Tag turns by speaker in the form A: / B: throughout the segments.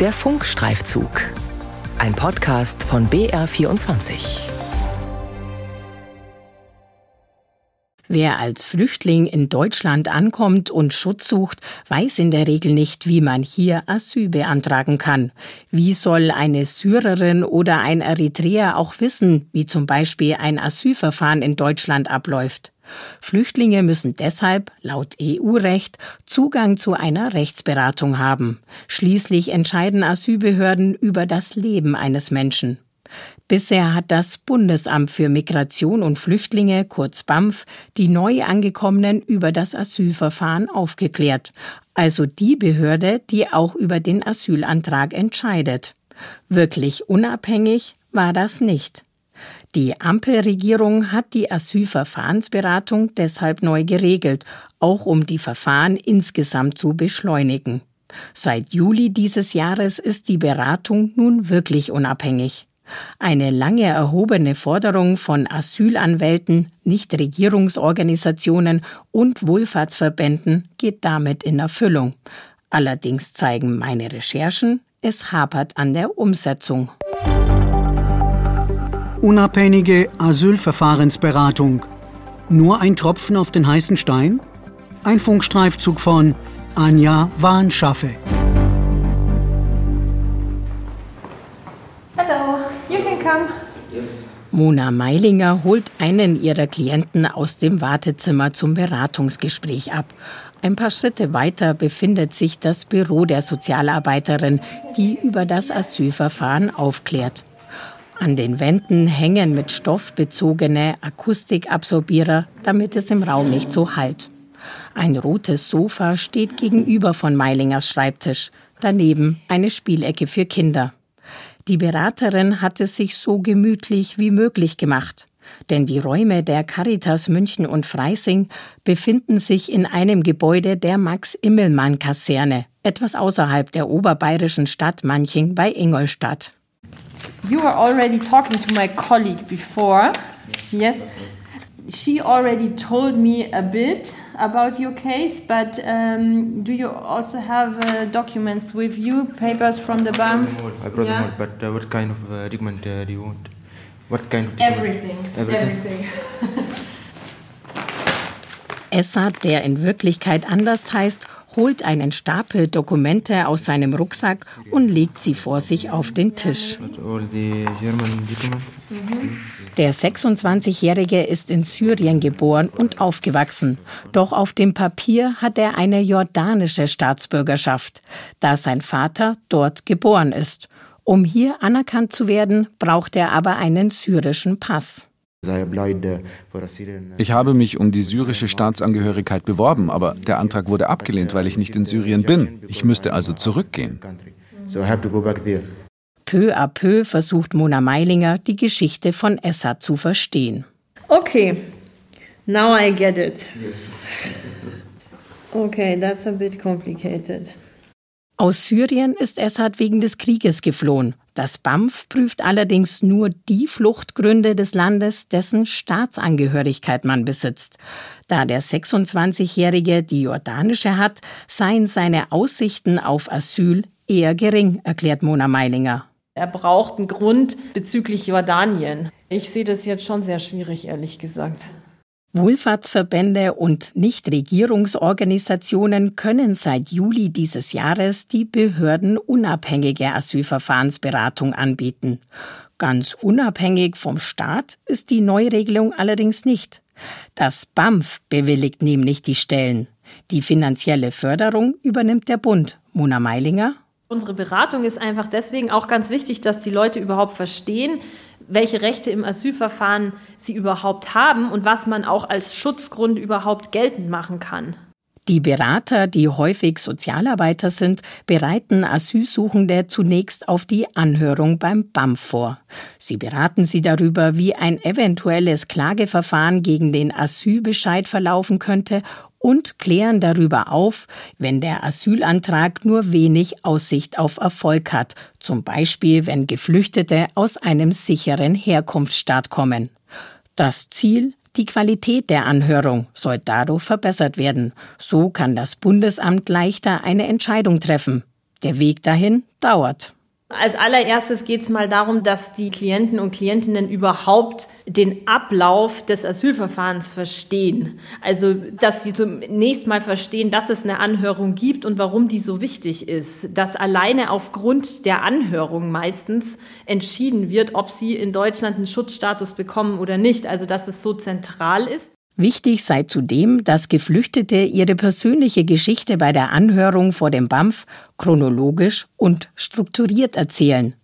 A: Der Funkstreifzug. Ein Podcast von BR24.
B: Wer als Flüchtling in Deutschland ankommt und Schutz sucht, weiß in der Regel nicht, wie man hier Asyl beantragen kann. Wie soll eine Syrerin oder ein Eritreer auch wissen, wie zum Beispiel ein Asylverfahren in Deutschland abläuft? Flüchtlinge müssen deshalb, laut EU-Recht, Zugang zu einer Rechtsberatung haben. Schließlich entscheiden Asylbehörden über das Leben eines Menschen. Bisher hat das Bundesamt für Migration und Flüchtlinge, kurz BAMF, die neu angekommenen über das Asylverfahren aufgeklärt, also die Behörde, die auch über den Asylantrag entscheidet. Wirklich unabhängig war das nicht. Die Ampelregierung hat die Asylverfahrensberatung deshalb neu geregelt, auch um die Verfahren insgesamt zu beschleunigen. Seit Juli dieses Jahres ist die Beratung nun wirklich unabhängig. Eine lange erhobene Forderung von Asylanwälten, Nichtregierungsorganisationen und Wohlfahrtsverbänden geht damit in Erfüllung. Allerdings zeigen meine Recherchen, es hapert an der Umsetzung.
C: Unabhängige Asylverfahrensberatung. Nur ein Tropfen auf den heißen Stein? Ein Funkstreifzug von Anja Warnschaffe.
B: Mona Meilinger holt einen ihrer Klienten aus dem Wartezimmer zum Beratungsgespräch ab. Ein paar Schritte weiter befindet sich das Büro der Sozialarbeiterin, die über das Asylverfahren aufklärt. An den Wänden hängen mit Stoff bezogene Akustikabsorbierer, damit es im Raum nicht so hallt. Ein rotes Sofa steht gegenüber von Meilingers Schreibtisch, daneben eine Spielecke für Kinder. Die Beraterin hat es sich so gemütlich wie möglich gemacht. Denn die Räume der Caritas München und Freising befinden sich in einem Gebäude der Max-Immelmann-Kaserne, etwas außerhalb der oberbayerischen Stadt Manching bei Ingolstadt.
D: You were already talking to my colleague before. Yes. She already told me a bit about your case, but um, do you also have uh, documents with you, papers from the bank?
E: I brought yeah. them all, but uh, what kind of uh, document uh, do you want? What kind of document?
D: Everything. Everything. Everything.
B: Essad, der in Wirklichkeit anders heißt, holt einen Stapel Dokumente aus seinem Rucksack und legt sie vor sich auf den Tisch. Der 26-Jährige ist in Syrien geboren und aufgewachsen. Doch auf dem Papier hat er eine jordanische Staatsbürgerschaft, da sein Vater dort geboren ist. Um hier anerkannt zu werden, braucht er aber einen syrischen Pass.
F: Ich habe mich um die syrische Staatsangehörigkeit beworben, aber der Antrag wurde abgelehnt, weil ich nicht in Syrien bin. Ich müsste also zurückgehen.
B: Peu à peu versucht Mona Meilinger, die Geschichte von Essad zu verstehen.
D: Okay, now I get it. Okay, that's a bit complicated.
B: Aus Syrien ist Essad wegen des Krieges geflohen. Das BAMF prüft allerdings nur die Fluchtgründe des Landes, dessen Staatsangehörigkeit man besitzt. Da der 26-Jährige die jordanische hat, seien seine Aussichten auf Asyl eher gering, erklärt Mona Meilinger.
D: Er braucht einen Grund bezüglich Jordanien. Ich sehe das jetzt schon sehr schwierig, ehrlich gesagt.
B: Wohlfahrtsverbände und Nichtregierungsorganisationen können seit Juli dieses Jahres die Behörden unabhängige Asylverfahrensberatung anbieten. Ganz unabhängig vom Staat ist die Neuregelung allerdings nicht. Das BAMF bewilligt nämlich die Stellen. Die finanzielle Förderung übernimmt der Bund. Mona Meilinger.
D: Unsere Beratung ist einfach deswegen auch ganz wichtig, dass die Leute überhaupt verstehen, welche Rechte im Asylverfahren sie überhaupt haben und was man auch als Schutzgrund überhaupt geltend machen kann.
B: Die Berater, die häufig Sozialarbeiter sind, bereiten Asylsuchende zunächst auf die Anhörung beim BAMF vor. Sie beraten sie darüber, wie ein eventuelles Klageverfahren gegen den Asylbescheid verlaufen könnte und klären darüber auf, wenn der Asylantrag nur wenig Aussicht auf Erfolg hat, zum Beispiel wenn Geflüchtete aus einem sicheren Herkunftsstaat kommen. Das Ziel die Qualität der Anhörung soll dadurch verbessert werden. So kann das Bundesamt leichter eine Entscheidung treffen. Der Weg dahin dauert.
D: Als allererstes geht es mal darum, dass die Klienten und Klientinnen überhaupt den Ablauf des Asylverfahrens verstehen. Also, dass sie zunächst mal verstehen, dass es eine Anhörung gibt und warum die so wichtig ist. Dass alleine aufgrund der Anhörung meistens entschieden wird, ob sie in Deutschland einen Schutzstatus bekommen oder nicht. Also, dass es so zentral ist.
B: Wichtig sei zudem, dass Geflüchtete ihre persönliche Geschichte bei der Anhörung vor dem BAMF chronologisch und strukturiert erzählen.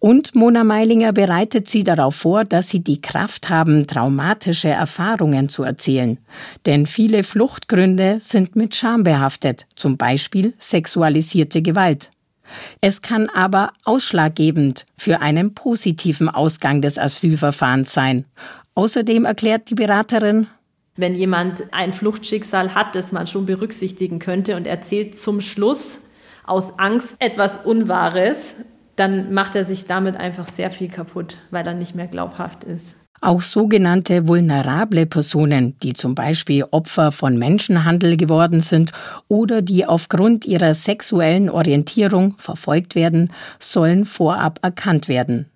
B: Und Mona Meilinger bereitet sie darauf vor, dass sie die Kraft haben, traumatische Erfahrungen zu erzählen. Denn viele Fluchtgründe sind mit Scham behaftet, zum Beispiel sexualisierte Gewalt. Es kann aber ausschlaggebend für einen positiven Ausgang des Asylverfahrens sein. Außerdem erklärt die Beraterin,
D: wenn jemand ein Fluchtschicksal hat, das man schon berücksichtigen könnte und erzählt zum Schluss aus Angst etwas Unwahres, dann macht er sich damit einfach sehr viel kaputt, weil er nicht mehr glaubhaft ist.
B: Auch sogenannte vulnerable Personen, die zum Beispiel Opfer von Menschenhandel geworden sind oder die aufgrund ihrer sexuellen Orientierung verfolgt werden, sollen vorab erkannt werden.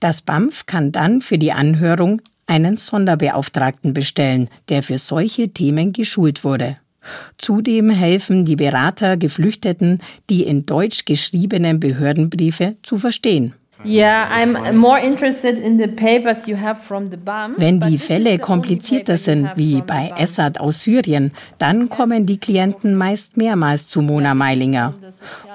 B: Das BAMF kann dann für die Anhörung einen Sonderbeauftragten bestellen, der für solche Themen geschult wurde. Zudem helfen die Berater Geflüchteten, die in Deutsch geschriebenen Behördenbriefe zu verstehen. Wenn die Fälle komplizierter sind, wie bei Essad aus Syrien, dann kommen die Klienten meist mehrmals zu Mona Meilinger.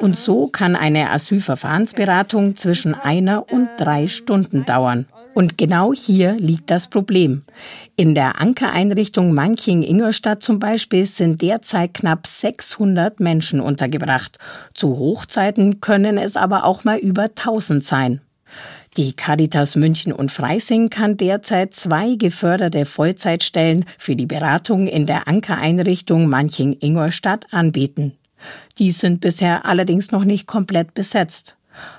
B: Und so kann eine Asylverfahrensberatung zwischen einer und drei Stunden dauern. Und genau hier liegt das Problem. In der Ankereinrichtung Manching-Ingolstadt zum Beispiel sind derzeit knapp 600 Menschen untergebracht. Zu Hochzeiten können es aber auch mal über 1000 sein. Die Caritas München und Freising kann derzeit zwei geförderte Vollzeitstellen für die Beratung in der Ankereinrichtung Manching-Ingolstadt anbieten. Die sind bisher allerdings noch nicht komplett besetzt.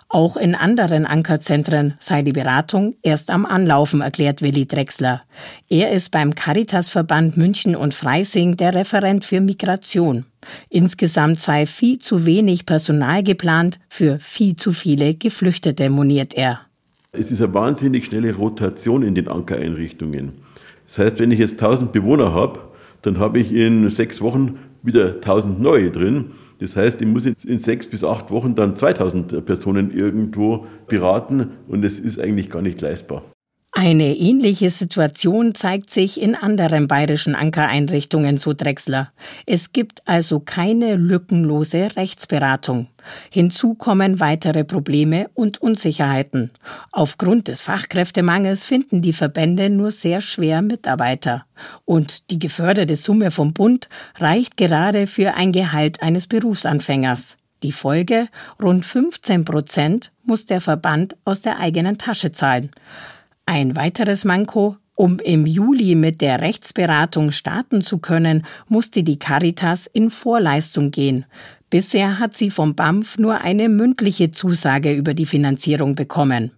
B: Auch in anderen Ankerzentren sei die Beratung erst am Anlaufen, erklärt Willi Drechsler. Er ist beim Caritasverband München und Freising der Referent für Migration. Insgesamt sei viel zu wenig Personal geplant für viel zu viele Geflüchtete, moniert er.
G: Es ist eine wahnsinnig schnelle Rotation in den Ankereinrichtungen. Das heißt, wenn ich jetzt 1000 Bewohner habe, dann habe ich in sechs Wochen wieder 1000 neue drin. Das heißt, ich muss in sechs bis acht Wochen dann 2000 Personen irgendwo beraten und es ist eigentlich gar nicht leistbar.
B: Eine ähnliche Situation zeigt sich in anderen bayerischen Ankereinrichtungen, so Drechsler. Es gibt also keine lückenlose Rechtsberatung. Hinzu kommen weitere Probleme und Unsicherheiten. Aufgrund des Fachkräftemangels finden die Verbände nur sehr schwer Mitarbeiter. Und die geförderte Summe vom Bund reicht gerade für ein Gehalt eines Berufsanfängers. Die Folge? Rund 15 Prozent muss der Verband aus der eigenen Tasche zahlen. Ein weiteres Manko, um im Juli mit der Rechtsberatung starten zu können, musste die Caritas in Vorleistung gehen. Bisher hat sie vom BAMF nur eine mündliche Zusage über die Finanzierung bekommen.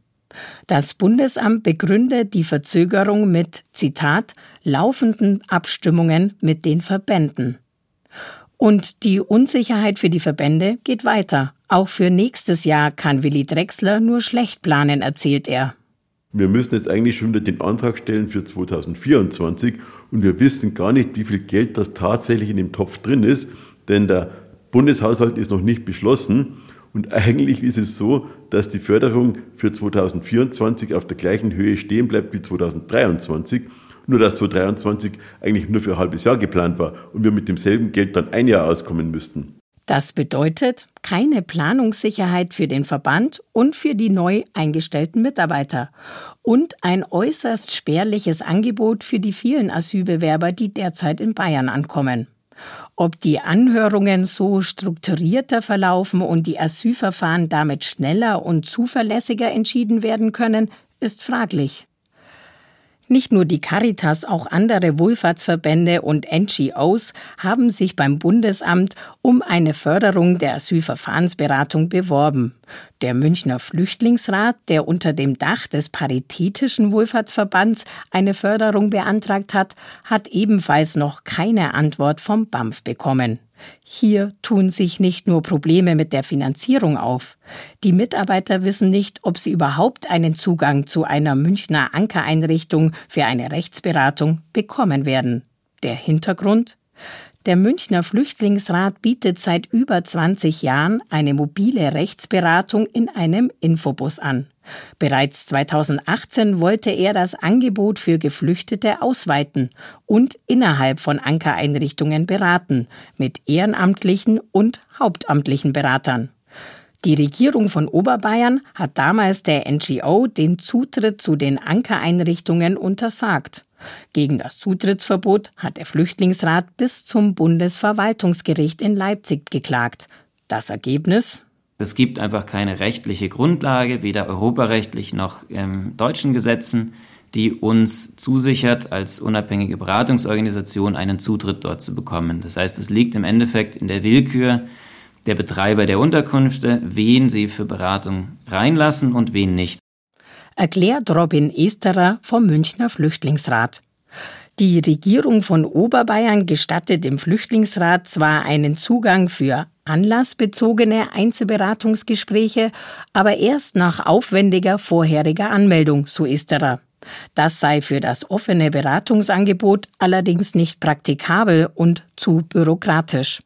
B: Das Bundesamt begründet die Verzögerung mit, Zitat, laufenden Abstimmungen mit den Verbänden. Und die Unsicherheit für die Verbände geht weiter. Auch für nächstes Jahr kann Willi Drechsler nur schlecht planen, erzählt er.
G: Wir müssen jetzt eigentlich schon wieder den Antrag stellen für 2024 und wir wissen gar nicht, wie viel Geld das tatsächlich in dem Topf drin ist, denn der Bundeshaushalt ist noch nicht beschlossen und eigentlich ist es so, dass die Förderung für 2024 auf der gleichen Höhe stehen bleibt wie 2023, nur dass 2023 eigentlich nur für ein halbes Jahr geplant war und wir mit demselben Geld dann ein Jahr auskommen müssten.
B: Das bedeutet keine Planungssicherheit für den Verband und für die neu eingestellten Mitarbeiter und ein äußerst spärliches Angebot für die vielen Asylbewerber, die derzeit in Bayern ankommen. Ob die Anhörungen so strukturierter verlaufen und die Asylverfahren damit schneller und zuverlässiger entschieden werden können, ist fraglich. Nicht nur die Caritas, auch andere Wohlfahrtsverbände und NGOs haben sich beim Bundesamt um eine Förderung der Asylverfahrensberatung beworben. Der Münchner Flüchtlingsrat, der unter dem Dach des Paritätischen Wohlfahrtsverbands eine Förderung beantragt hat, hat ebenfalls noch keine Antwort vom BAMF bekommen. Hier tun sich nicht nur Probleme mit der Finanzierung auf. Die Mitarbeiter wissen nicht, ob sie überhaupt einen Zugang zu einer Münchner Ankereinrichtung für eine Rechtsberatung bekommen werden. Der Hintergrund? Der Münchner Flüchtlingsrat bietet seit über 20 Jahren eine mobile Rechtsberatung in einem Infobus an. Bereits 2018 wollte er das Angebot für Geflüchtete ausweiten und innerhalb von Ankereinrichtungen beraten, mit ehrenamtlichen und hauptamtlichen Beratern. Die Regierung von Oberbayern hat damals der NGO den Zutritt zu den Ankereinrichtungen untersagt. Gegen das Zutrittsverbot hat der Flüchtlingsrat bis zum Bundesverwaltungsgericht in Leipzig geklagt. Das Ergebnis?
H: Es gibt einfach keine rechtliche Grundlage, weder europarechtlich noch in deutschen Gesetzen, die uns zusichert, als unabhängige Beratungsorganisation einen Zutritt dort zu bekommen. Das heißt, es liegt im Endeffekt in der Willkür der Betreiber der Unterkünfte, wen sie für Beratung reinlassen und wen nicht.
B: Erklärt Robin Esterer vom Münchner Flüchtlingsrat. Die Regierung von Oberbayern gestattet dem Flüchtlingsrat zwar einen Zugang für anlassbezogene Einzelberatungsgespräche, aber erst nach aufwendiger vorheriger Anmeldung, so Esterer. Das sei für das offene Beratungsangebot allerdings nicht praktikabel und zu bürokratisch.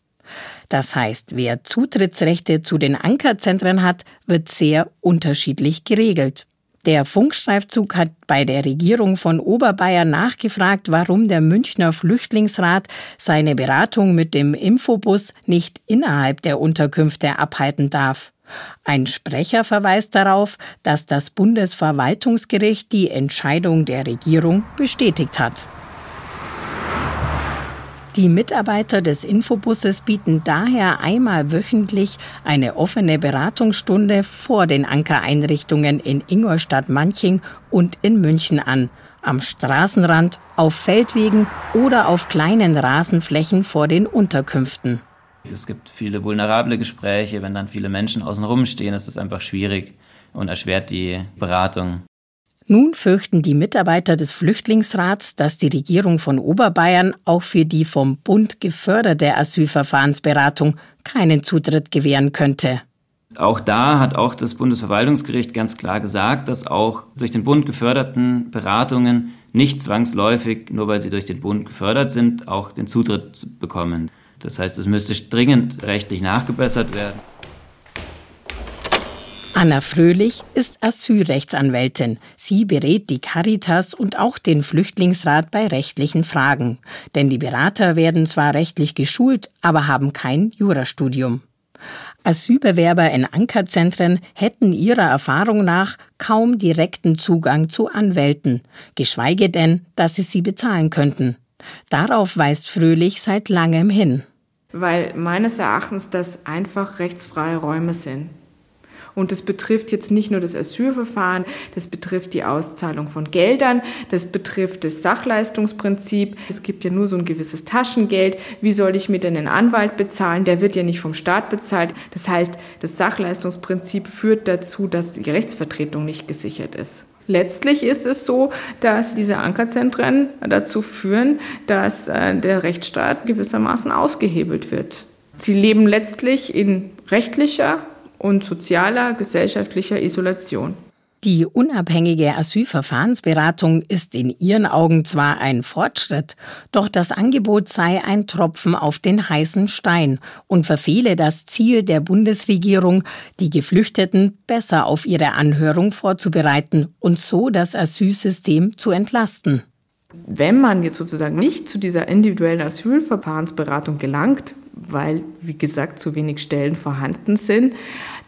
B: Das heißt, wer Zutrittsrechte zu den Ankerzentren hat, wird sehr unterschiedlich geregelt. Der Funkstreifzug hat bei der Regierung von Oberbayern nachgefragt, warum der Münchner Flüchtlingsrat seine Beratung mit dem Infobus nicht innerhalb der Unterkünfte abhalten darf. Ein Sprecher verweist darauf, dass das Bundesverwaltungsgericht die Entscheidung der Regierung bestätigt hat. Die Mitarbeiter des Infobusses bieten daher einmal wöchentlich eine offene Beratungsstunde vor den Ankereinrichtungen in Ingolstadt-Manching und in München an, am Straßenrand, auf Feldwegen oder auf kleinen Rasenflächen vor den Unterkünften.
H: Es gibt viele vulnerable Gespräche, wenn dann viele Menschen außenrum stehen, ist es einfach schwierig und erschwert die Beratung.
B: Nun fürchten die Mitarbeiter des Flüchtlingsrats, dass die Regierung von Oberbayern auch für die vom Bund geförderte Asylverfahrensberatung keinen Zutritt gewähren könnte.
H: Auch da hat auch das Bundesverwaltungsgericht ganz klar gesagt, dass auch durch den Bund geförderten Beratungen nicht zwangsläufig, nur weil sie durch den Bund gefördert sind, auch den Zutritt bekommen. Das heißt, es müsste dringend rechtlich nachgebessert werden.
B: Anna Fröhlich ist Asylrechtsanwältin. Sie berät die Caritas und auch den Flüchtlingsrat bei rechtlichen Fragen. Denn die Berater werden zwar rechtlich geschult, aber haben kein Jurastudium. Asylbewerber in Ankerzentren hätten ihrer Erfahrung nach kaum direkten Zugang zu Anwälten, geschweige denn, dass sie sie bezahlen könnten. Darauf weist Fröhlich seit langem hin.
I: Weil meines Erachtens das einfach rechtsfreie Räume sind. Und das betrifft jetzt nicht nur das Asylverfahren, das betrifft die Auszahlung von Geldern, das betrifft das Sachleistungsprinzip. Es gibt ja nur so ein gewisses Taschengeld. Wie soll ich mir denn einen Anwalt bezahlen? Der wird ja nicht vom Staat bezahlt. Das heißt, das Sachleistungsprinzip führt dazu, dass die Rechtsvertretung nicht gesichert ist. Letztlich ist es so, dass diese Ankerzentren dazu führen, dass äh, der Rechtsstaat gewissermaßen ausgehebelt wird. Sie leben letztlich in rechtlicher und sozialer, gesellschaftlicher Isolation.
B: Die unabhängige Asylverfahrensberatung ist in ihren Augen zwar ein Fortschritt, doch das Angebot sei ein Tropfen auf den heißen Stein und verfehle das Ziel der Bundesregierung, die Geflüchteten besser auf ihre Anhörung vorzubereiten und so das Asylsystem zu entlasten.
I: Wenn man jetzt sozusagen nicht zu dieser individuellen Asylverfahrensberatung gelangt, weil, wie gesagt, zu wenig Stellen vorhanden sind,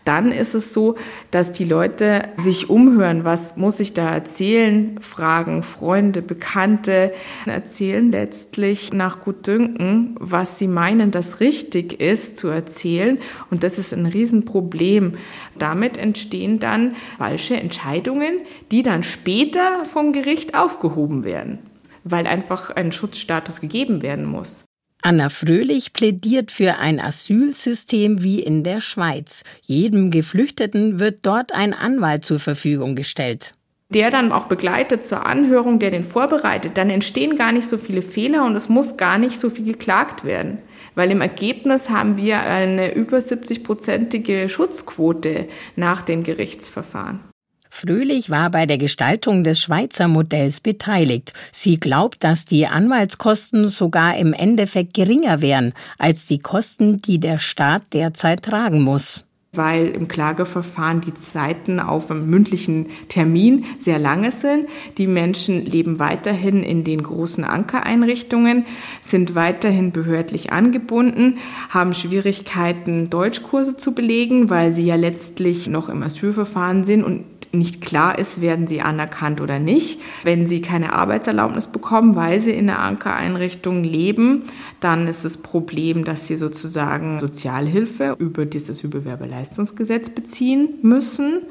I: dann ist es so, dass die Leute sich umhören, was muss ich da erzählen, fragen Freunde, Bekannte, erzählen letztlich nach Gutdünken, was sie meinen, das richtig ist zu erzählen. Und das ist ein Riesenproblem. Damit entstehen dann falsche Entscheidungen, die dann später vom Gericht aufgehoben werden, weil einfach ein Schutzstatus gegeben werden muss.
B: Anna Fröhlich plädiert für ein Asylsystem wie in der Schweiz. Jedem Geflüchteten wird dort ein Anwalt zur Verfügung gestellt.
I: Der dann auch begleitet zur Anhörung, der den vorbereitet, dann entstehen gar nicht so viele Fehler und es muss gar nicht so viel geklagt werden. Weil im Ergebnis haben wir eine über 70-prozentige Schutzquote nach den Gerichtsverfahren.
B: Fröhlich war bei der Gestaltung des Schweizer Modells beteiligt. Sie glaubt, dass die Anwaltskosten sogar im Endeffekt geringer wären als die Kosten, die der Staat derzeit tragen muss
I: weil im Klageverfahren die Zeiten auf einem mündlichen Termin sehr lange sind. Die Menschen leben weiterhin in den großen Ankereinrichtungen, sind weiterhin behördlich angebunden, haben Schwierigkeiten, Deutschkurse zu belegen, weil sie ja letztlich noch im Asylverfahren sind und nicht klar ist, werden sie anerkannt oder nicht. Wenn sie keine Arbeitserlaubnis bekommen, weil sie in der Ankereinrichtung leben, dann ist das Problem, dass sie sozusagen Sozialhilfe über dieses Überwerbeleistungsgesetz beziehen müssen.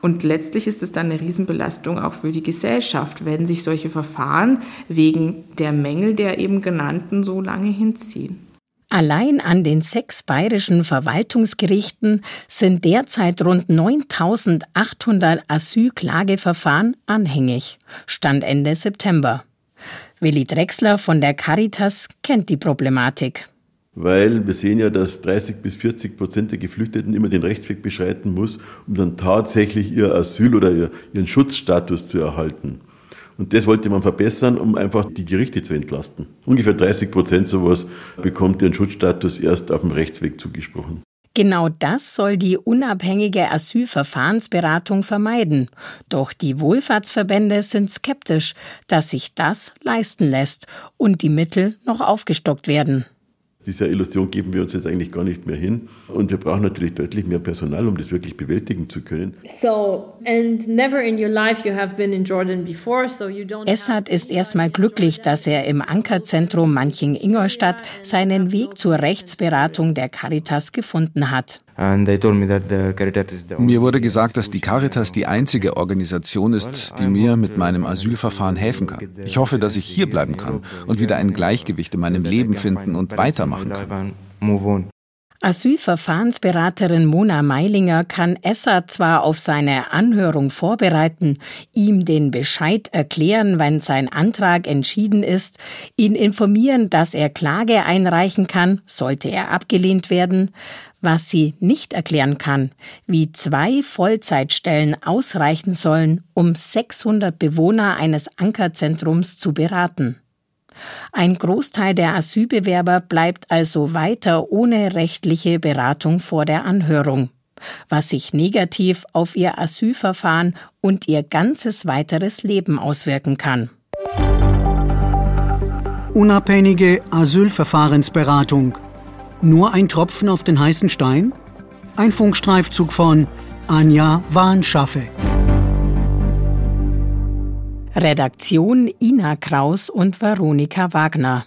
I: Und letztlich ist es dann eine Riesenbelastung auch für die Gesellschaft, wenn sich solche Verfahren wegen der Mängel der eben genannten so lange hinziehen.
B: Allein an den sechs bayerischen Verwaltungsgerichten sind derzeit rund 9800 Asylklageverfahren anhängig. Stand Ende September. Willi Drechsler von der Caritas kennt die Problematik.
G: Weil wir sehen ja, dass 30 bis 40 Prozent der Geflüchteten immer den Rechtsweg beschreiten muss, um dann tatsächlich ihr Asyl oder ihren Schutzstatus zu erhalten. Und das wollte man verbessern, um einfach die Gerichte zu entlasten. Ungefähr 30 Prozent sowas bekommt ihren Schutzstatus erst auf dem Rechtsweg zugesprochen.
B: Genau das soll die unabhängige Asylverfahrensberatung vermeiden. Doch die Wohlfahrtsverbände sind skeptisch, dass sich das leisten lässt und die Mittel noch aufgestockt werden.
G: Dieser Illusion geben wir uns jetzt eigentlich gar nicht mehr hin. Und wir brauchen natürlich deutlich mehr Personal, um das wirklich bewältigen zu können.
B: Essad ist erstmal glücklich, dass er im Ankerzentrum Manching-Ingolstadt seinen Weg zur Rechtsberatung der Caritas gefunden hat.
F: Mir wurde gesagt, dass die Caritas die einzige Organisation ist, die mir mit meinem Asylverfahren helfen kann. Ich hoffe, dass ich hier bleiben kann und wieder ein Gleichgewicht in meinem Leben finden und weitermachen kann.
B: Asylverfahrensberaterin Mona Meilinger kann Essa zwar auf seine Anhörung vorbereiten, ihm den Bescheid erklären, wenn sein Antrag entschieden ist, ihn informieren, dass er Klage einreichen kann, sollte er abgelehnt werden, was sie nicht erklären kann, wie zwei Vollzeitstellen ausreichen sollen, um 600 Bewohner eines Ankerzentrums zu beraten. Ein Großteil der Asylbewerber bleibt also weiter ohne rechtliche Beratung vor der Anhörung, was sich negativ auf ihr Asylverfahren und ihr ganzes weiteres Leben auswirken kann.
C: Unabhängige Asylverfahrensberatung. Nur ein Tropfen auf den heißen Stein? Ein Funkstreifzug von Anja Warnschaffe.
B: Redaktion Ina Kraus und Veronika Wagner.